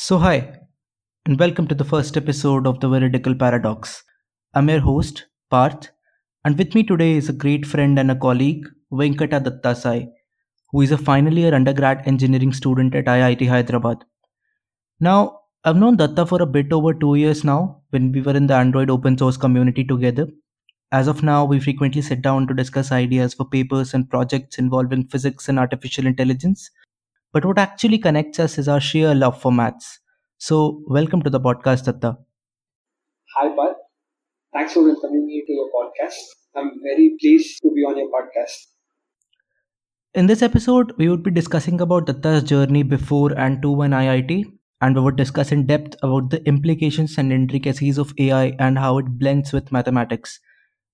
So, hi, and welcome to the first episode of The Veridical Paradox. I'm your host, Parth, and with me today is a great friend and a colleague, Venkata Datta Sai, who is a final year undergrad engineering student at IIT Hyderabad. Now, I've known Datta for a bit over two years now when we were in the Android open source community together. As of now, we frequently sit down to discuss ideas for papers and projects involving physics and artificial intelligence but what actually connects us is our sheer love for maths. So, welcome to the podcast, Datta. Hi, Bud. Thanks for welcoming me to your podcast. I'm very pleased to be on your podcast. In this episode, we would be discussing about Datta's journey before and to an IIT, and we would discuss in depth about the implications and intricacies of AI and how it blends with mathematics.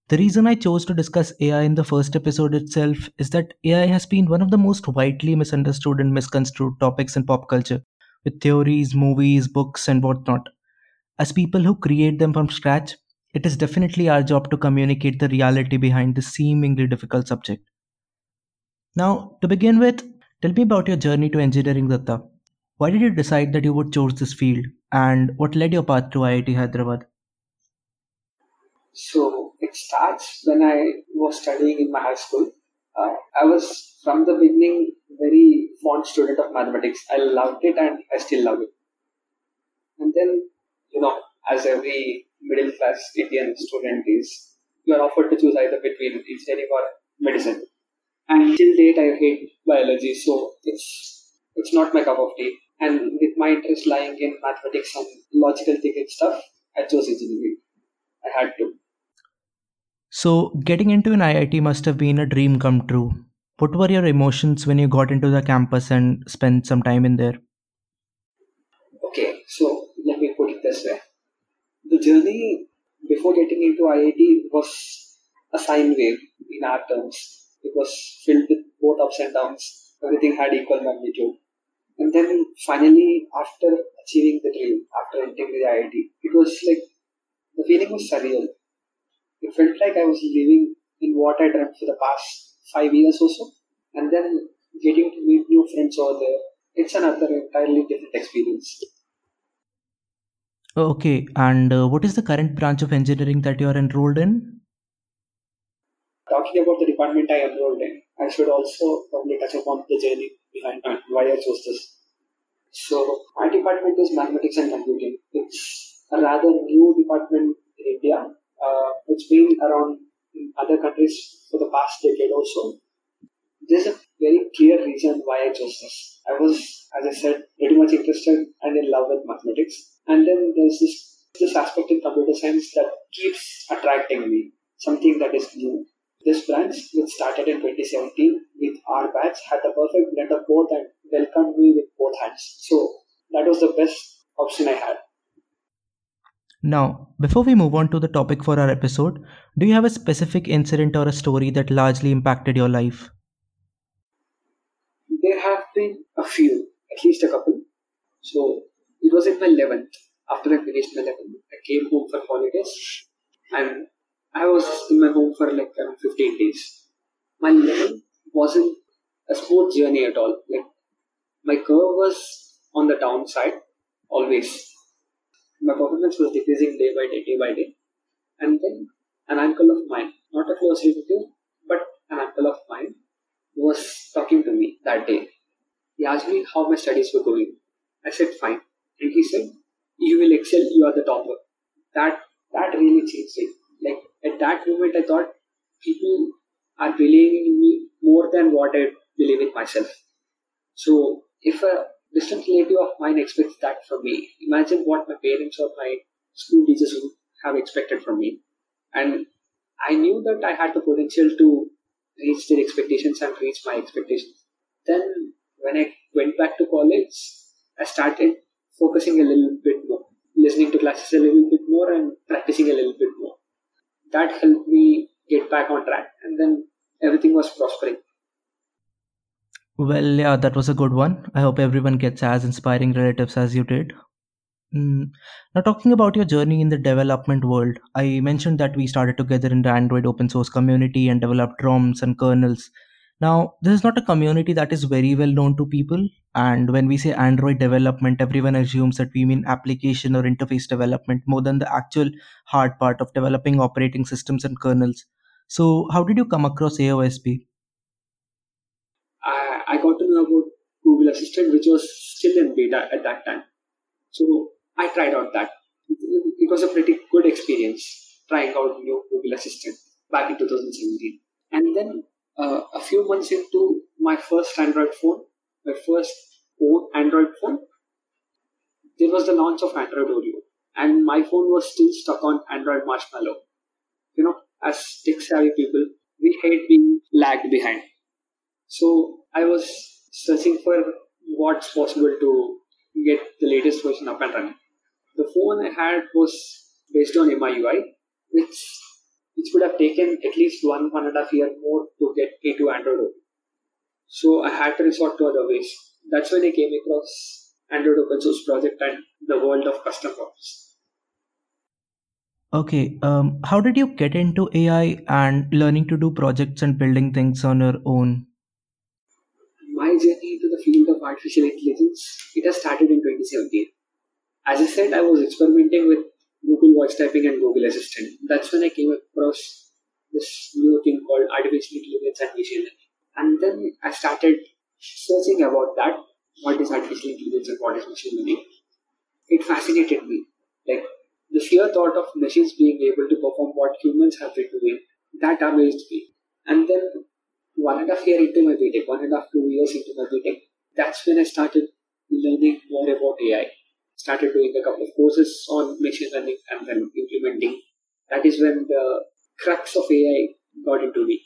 The reason I chose to discuss AI in the first episode itself is that AI has been one of the most widely misunderstood and misconstrued topics in pop culture, with theories, movies, books, and whatnot. As people who create them from scratch, it is definitely our job to communicate the reality behind this seemingly difficult subject. Now, to begin with, tell me about your journey to engineering, Datta. Why did you decide that you would choose this field, and what led your path to IIT Hyderabad? So, starts when I was studying in my high school. Uh, I was from the beginning very fond student of mathematics. I loved it and I still love it. And then, you know, as every middle class Indian student is, you are offered to choose either between engineering or medicine. And till date, I hate biology, so it's it's not my cup of tea. And with my interest lying in mathematics and logical thinking stuff, I chose engineering. I had to. So, getting into an IIT must have been a dream come true. What were your emotions when you got into the campus and spent some time in there? Okay, so let me put it this way. The journey before getting into IIT was a sine wave in our terms. It was filled with both ups and downs. Everything had equal magnitude. And then finally, after achieving the dream, after entering the IIT, it was like the feeling was surreal it felt like I was living in what I dreamt for the past five years or so. And then getting to meet new friends over there, it's another entirely different experience. Okay, and uh, what is the current branch of engineering that you are enrolled in? Talking about the department I enrolled in, I should also probably touch upon the journey behind why I chose this. So, my department is mathematics and computing. It's a rather new department in India uh, it's been around in other countries for the past decade or so. There's a very clear reason why I chose this. I was, as I said, pretty much interested and in love with mathematics. And then there's this this aspect in computer science that keeps attracting me, something that is new. This branch, which started in 2017 with our batch, had the perfect blend of both and welcomed me with both hands. So that was the best option I had. Now, before we move on to the topic for our episode, do you have a specific incident or a story that largely impacted your life? There have been a few, at least a couple. So, it was in my 11th. After I finished my 11th, I came home for holidays and I was in my home for like around 15 days. My 11th wasn't a smooth journey at all. Like, my curve was on the downside always my performance was decreasing day by day, day by day. And then an uncle of mine, not a close relative, but an uncle of mine, was talking to me that day. He asked me how my studies were going. I said, fine. And he said, you will excel, you are the topper. That, that really changed it. Like, at that moment, I thought people are believing in me more than what I believe in myself. So, if a distant relative of mine expects that from me. Imagine what my parents or my school teachers would have expected from me. And I knew that I had the potential to reach their expectations and reach my expectations. Then, when I went back to college, I started focusing a little bit more, listening to classes a little bit more, and practicing a little bit more. That helped me get back on track, and then everything was prospering. Well, yeah, that was a good one. I hope everyone gets as inspiring relatives as you did. Mm. Now, talking about your journey in the development world, I mentioned that we started together in the Android open source community and developed ROMs and kernels. Now, this is not a community that is very well known to people. And when we say Android development, everyone assumes that we mean application or interface development more than the actual hard part of developing operating systems and kernels. So, how did you come across AOSP? I, got to know about Google Assistant, which was still in beta at that time. So I tried out that. It was a pretty good experience trying out new Google Assistant back in 2017. And then uh, a few months into my first Android phone, my first own Android phone, there was the launch of Android Oreo. And my phone was still stuck on Android Marshmallow. You know, as tech savvy people, we hate being lagged behind. So I was searching for what's possible to get the latest version up and running. The phone I had was based on MIUI, which which would have taken at least one one and a half year more to get into Android So I had to resort to other ways. That's when I came across Android open source project and the world of custom ROMs. Okay, um, how did you get into AI and learning to do projects and building things on your own? Of artificial intelligence it has started in 2017. As I said, I was experimenting with Google Voice Typing and Google Assistant. That's when I came across this new thing called artificial intelligence and machine learning. And then I started searching about that. What is artificial intelligence and what is machine learning? It fascinated me. Like the sheer thought of machines being able to perform what humans have been doing, that amazed me. And then one and a half year into my BTech, one and a half, two years into my BTech, that's when I started learning more about AI. Started doing a couple of courses on machine learning and then implementing. That is when the crux of AI got into me.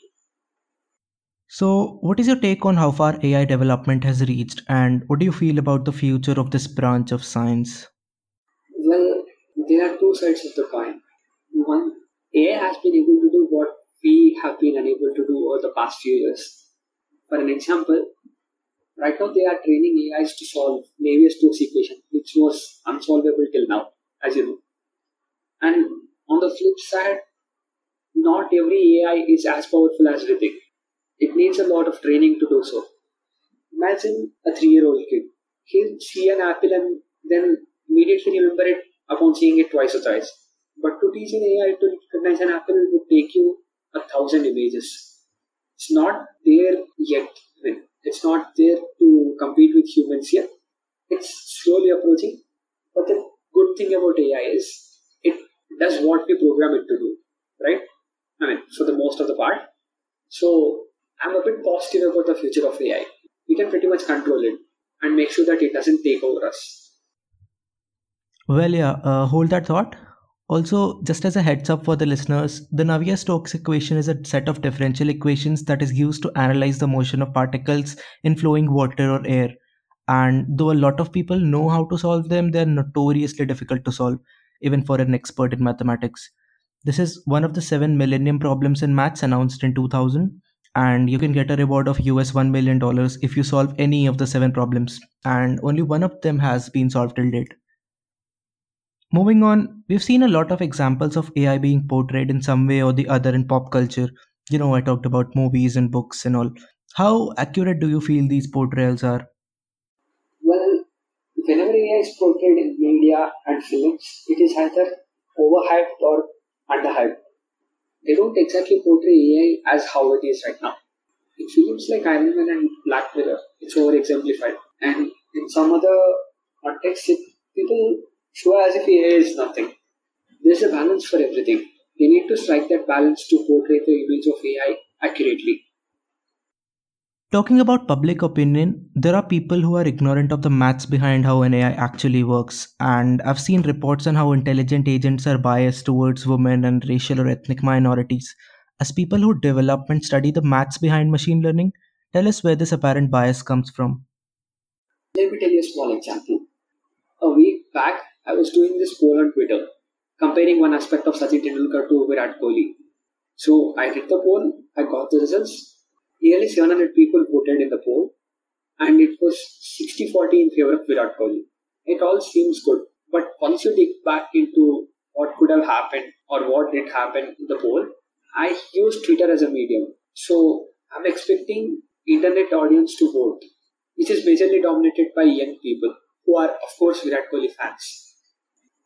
So, what is your take on how far AI development has reached, and what do you feel about the future of this branch of science? Well, there are two sides of the coin. One, AI has been able to do what we have been unable to do over the past few years. For an example, Right now, they are training AIs to solve Navier-Stokes equation, which was unsolvable till now, as you know. And on the flip side, not every AI is as powerful as we think. It needs a lot of training to do so. Imagine a three-year-old kid. He'll see an apple and then immediately remember it upon seeing it twice or thrice. But to teach an AI to recognize an apple would take you a thousand images. It's not there yet. It's not there to compete with humans yet. It's slowly approaching. But the good thing about AI is it does what we program it to do, right? I mean, for the most of the part. So I'm a bit positive about the future of AI. We can pretty much control it and make sure that it doesn't take over us. Well, yeah, uh, hold that thought. Also, just as a heads up for the listeners, the Navier-Stokes equation is a set of differential equations that is used to analyze the motion of particles in flowing water or air. And though a lot of people know how to solve them, they're notoriously difficult to solve, even for an expert in mathematics. This is one of the seven millennium problems in maths announced in 2000, and you can get a reward of US $1 million if you solve any of the seven problems, and only one of them has been solved till date. Moving on, we've seen a lot of examples of AI being portrayed in some way or the other in pop culture. You know, I talked about movies and books and all. How accurate do you feel these portrayals are? Well, whenever AI is portrayed in media and films, it is either overhyped or underhyped. They don't exactly portray AI as how it is right now. In films like Iron Man and Black Mirror, it's over exemplified. And in some other contexts, people show as if AI is nothing. There's a balance for everything. We need to strike that balance to portray the image of AI accurately. Talking about public opinion, there are people who are ignorant of the maths behind how an AI actually works, and I've seen reports on how intelligent agents are biased towards women and racial or ethnic minorities. As people who develop and study the maths behind machine learning, tell us where this apparent bias comes from. Let me tell you a small example. A week back, I was doing this poll on Twitter, comparing one aspect of Sachin Tendulkar to Virat Kohli. So I did the poll, I got the results. Nearly 700 people voted in the poll, and it was 60 40 in favor of Virat Kohli. It all seems good, but once you dig back into what could have happened or what did happen in the poll, I use Twitter as a medium. So I'm expecting internet audience to vote, which is majorly dominated by young people who are, of course, Virat Kohli fans.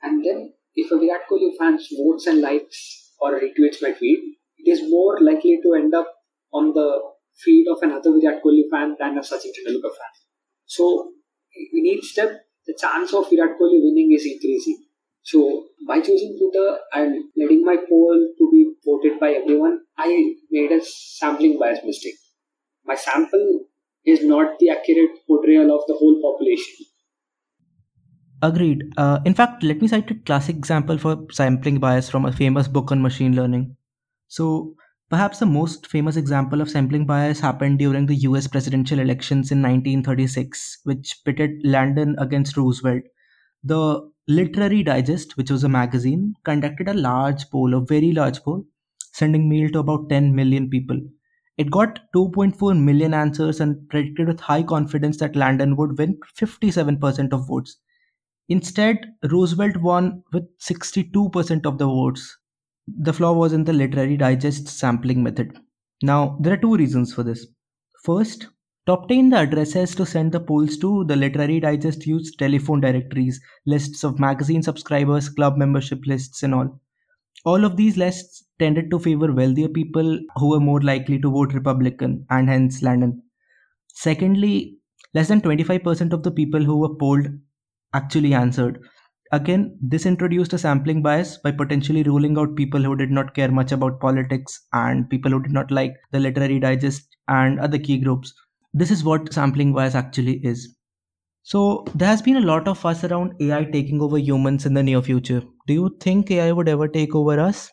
And then, if a Virat Kohli fan votes and likes or retweets my feed, it is more likely to end up on the feed of another Virat Kohli fan than a Sachin Tendulkar fan. So, in each step, the chance of Virat Kohli winning is increasing. So, by choosing Twitter and letting my poll to be voted by everyone, I made a sampling bias mistake. My sample is not the accurate portrayal of the whole population. Agreed. Uh, in fact, let me cite a classic example for sampling bias from a famous book on machine learning. So, perhaps the most famous example of sampling bias happened during the US presidential elections in 1936, which pitted Landon against Roosevelt. The Literary Digest, which was a magazine, conducted a large poll, a very large poll, sending mail to about 10 million people. It got 2.4 million answers and predicted with high confidence that Landon would win 57% of votes. Instead, Roosevelt won with 62% of the votes. The flaw was in the Literary Digest sampling method. Now, there are two reasons for this. First, to obtain the addresses to send the polls to, the Literary Digest used telephone directories, lists of magazine subscribers, club membership lists, and all. All of these lists tended to favor wealthier people who were more likely to vote Republican and hence Landon. Secondly, less than 25% of the people who were polled actually answered. Again, this introduced a sampling bias by potentially ruling out people who did not care much about politics and people who did not like the literary digest and other key groups. This is what sampling bias actually is. So, there has been a lot of fuss around AI taking over humans in the near future. Do you think AI would ever take over us?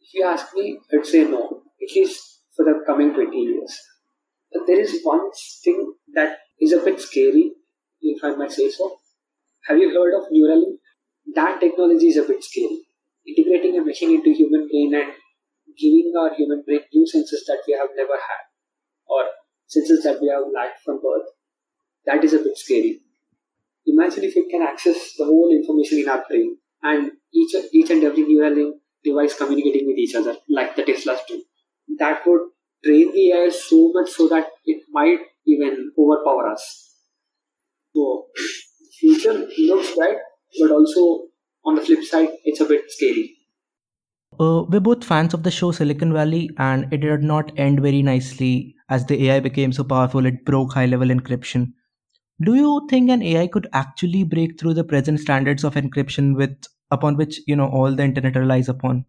If you ask me, I'd say no, at least for the coming 20 years. But there is one thing that is a bit scary if I might say so. Have you heard of Neuralink? That technology is a bit scary. Integrating a machine into human brain and giving our human brain new senses that we have never had, or senses that we have lacked from birth, that is a bit scary. Imagine if it can access the whole information in our brain and each each and every Neuralink device communicating with each other, like the Teslas do. That would train the AI so much so that it might even overpower us. So future looks bright, but also on the flip side, it's a bit scary. Uh, we're both fans of the show Silicon Valley, and it did not end very nicely as the AI became so powerful it broke high level encryption. Do you think an AI could actually break through the present standards of encryption with upon which you know all the internet relies upon?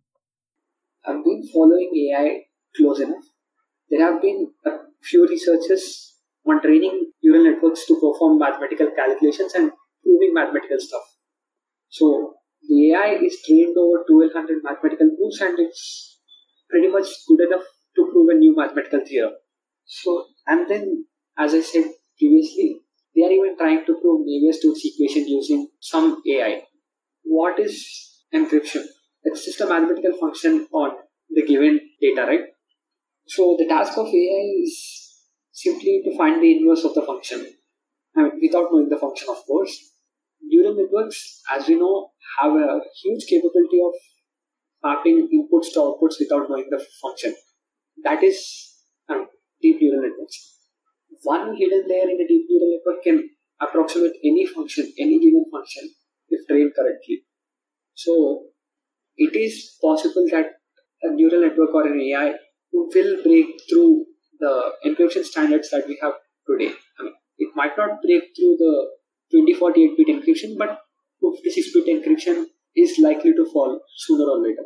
I've been following AI close enough. There have been a few researchers on training neural networks to perform mathematical calculations and proving mathematical stuff. So the AI is trained over 1200 mathematical proofs and it's pretty much good enough to prove a new mathematical theorem. So, and then, as I said previously, they are even trying to prove Navier-Stokes equation using some AI. What is encryption? It's just a mathematical function on the given data, right? So the task of AI is simply to find the inverse of the function I mean, without knowing the function, of course. Neural networks, as we know, have a huge capability of mapping inputs to outputs without knowing the function. That is um, deep neural networks. One hidden layer in a deep neural network can approximate any function, any given function, if trained correctly. So, it is possible that a neural network or an AI will break through the standards that we have today. I mean, it might not break through the 2048 bit encryption, but 56 bit encryption is likely to fall sooner or later.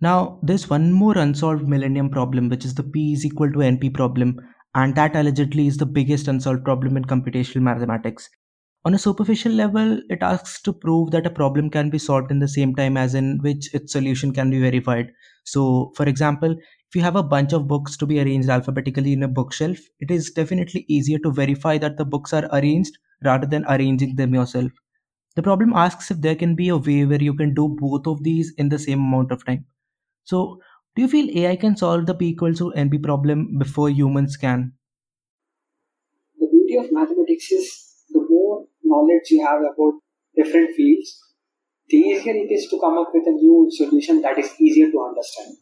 Now, there's one more unsolved millennium problem, which is the P is equal to NP problem, and that allegedly is the biggest unsolved problem in computational mathematics. On a superficial level, it asks to prove that a problem can be solved in the same time as in which its solution can be verified. So, for example, if you have a bunch of books to be arranged alphabetically in a bookshelf, it is definitely easier to verify that the books are arranged rather than arranging them yourself. The problem asks if there can be a way where you can do both of these in the same amount of time. So, do you feel AI can solve the P equals to NP problem before humans can? The beauty of mathematics is the more knowledge you have about different fields, the easier it is to come up with a new solution that is easier to understand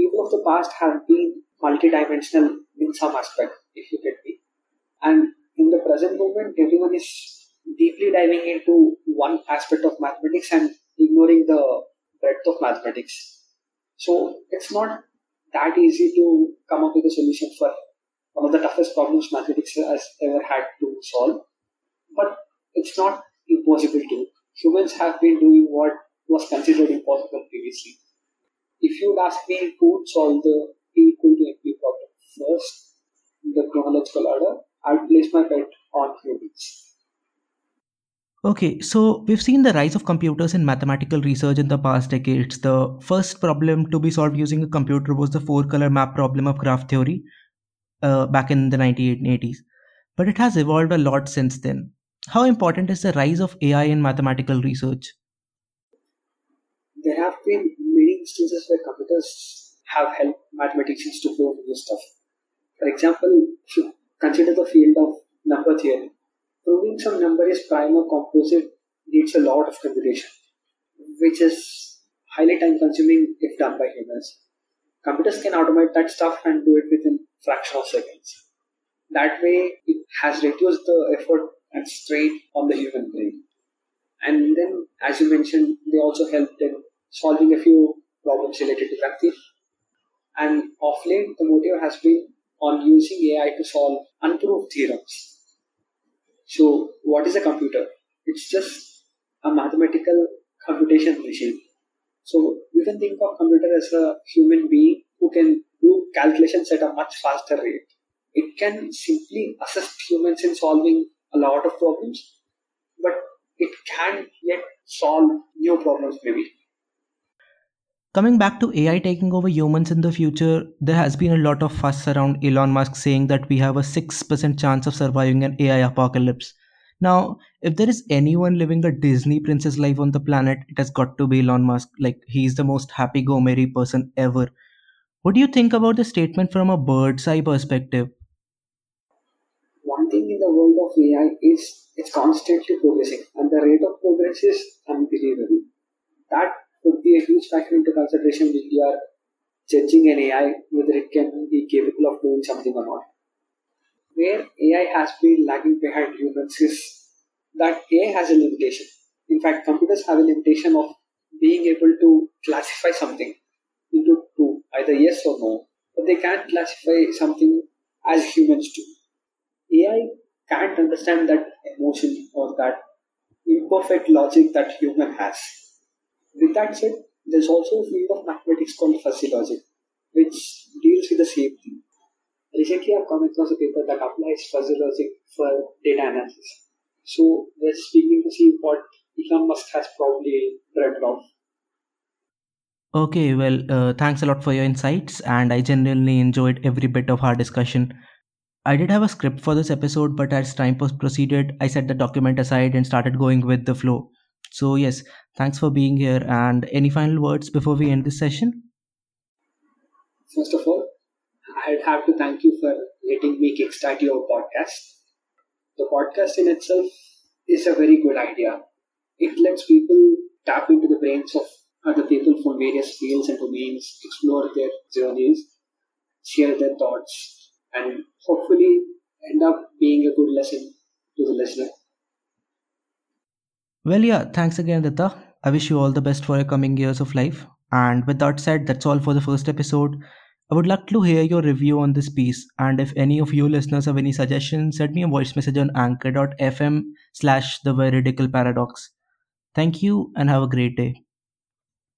people of the past have been multidimensional in some aspect, if you get me. And in the present moment, everyone is deeply diving into one aspect of mathematics and ignoring the breadth of mathematics. So it's not that easy to come up with a solution for one of the toughest problems mathematics has ever had to solve. But it's not impossible to. Humans have been doing what was considered impossible previously. If you'd ask me who solve the P equal to NP problem first the chronological order, I'd place my bet on humans. Okay, so we've seen the rise of computers in mathematical research in the past decades. The first problem to be solved using a computer was the four color map problem of graph theory uh, back in the 1980s. But it has evolved a lot since then. How important is the rise of AI in mathematical research? There have been many instances where computers have helped mathematicians to prove new stuff. For example, if you consider the field of number theory, proving some number is prime or composite needs a lot of computation, which is highly time consuming if done by humans. Computers can automate that stuff and do it within fraction of seconds. That way, it has reduced the effort and straight on the human brain. And then, as you mentioned, they also helped in solving a few problems related to graph And of late, the motive has been on using AI to solve unproved theorems. So, what is a computer? It's just a mathematical computation machine. So, you can think of computer as a human being who can do calculations at a much faster rate. It can simply assist humans in solving a lot of problems, but it can yet solve new problems maybe. Coming back to AI taking over humans in the future, there has been a lot of fuss around Elon Musk saying that we have a 6% chance of surviving an AI apocalypse. Now, if there is anyone living a Disney princess life on the planet, it has got to be Elon Musk. Like, he's the most happy go merry person ever. What do you think about the statement from a bird's eye perspective? In the world of AI is it's constantly progressing, and the rate of progress is unbelievable. That would be a huge factor into consideration when you are judging an AI whether it can be capable of doing something or not. Where AI has been lagging behind humans is that AI has a limitation. In fact, computers have a limitation of being able to classify something into two, either yes or no, but they can't classify something as humans do. AI can't understand that emotion or that imperfect logic that human has. With that said, there's also a field of mathematics called fuzzy logic, which deals with the same thing. Recently, I've come across a paper that applies fuzzy logic for data analysis. So we're speaking to see what Elon Musk has probably dreamt of. Okay, well, uh, thanks a lot for your insights, and I genuinely enjoyed every bit of our discussion. I did have a script for this episode, but as time proceeded, I set the document aside and started going with the flow. So, yes, thanks for being here. And any final words before we end this session? First of all, I'd have to thank you for letting me kickstart your podcast. The podcast in itself is a very good idea. It lets people tap into the brains of other people from various fields and domains, explore their journeys, share their thoughts, and hopefully end up being a good lesson to the listener. Well, yeah, thanks again, Datta. I wish you all the best for your coming years of life. And with that said, that's all for the first episode. I would like to hear your review on this piece. And if any of you listeners have any suggestions, send me a voice message on anchor.fm slash the veridical paradox. Thank you and have a great day.